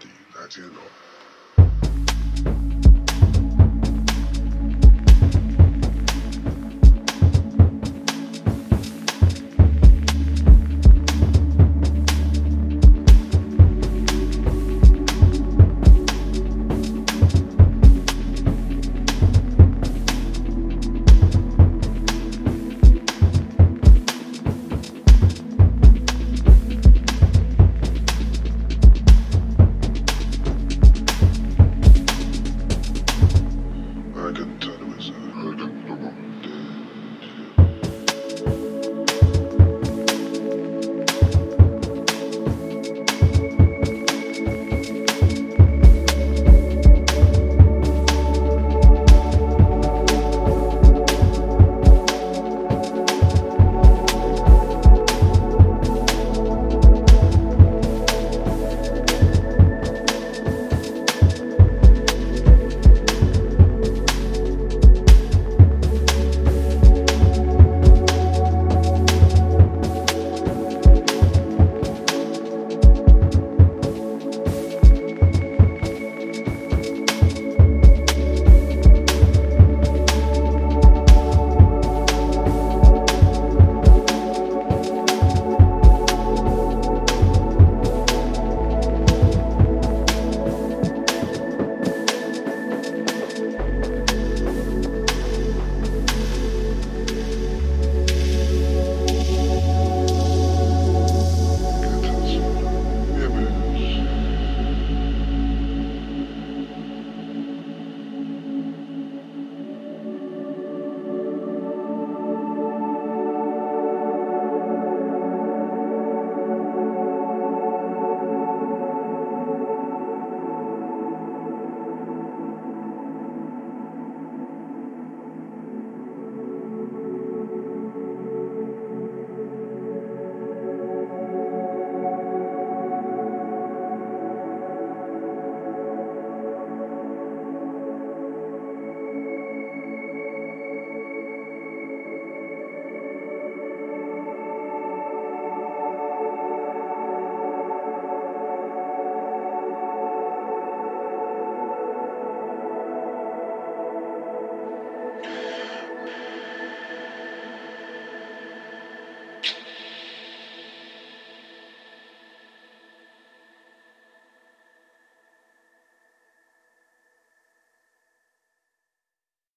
That's that you know.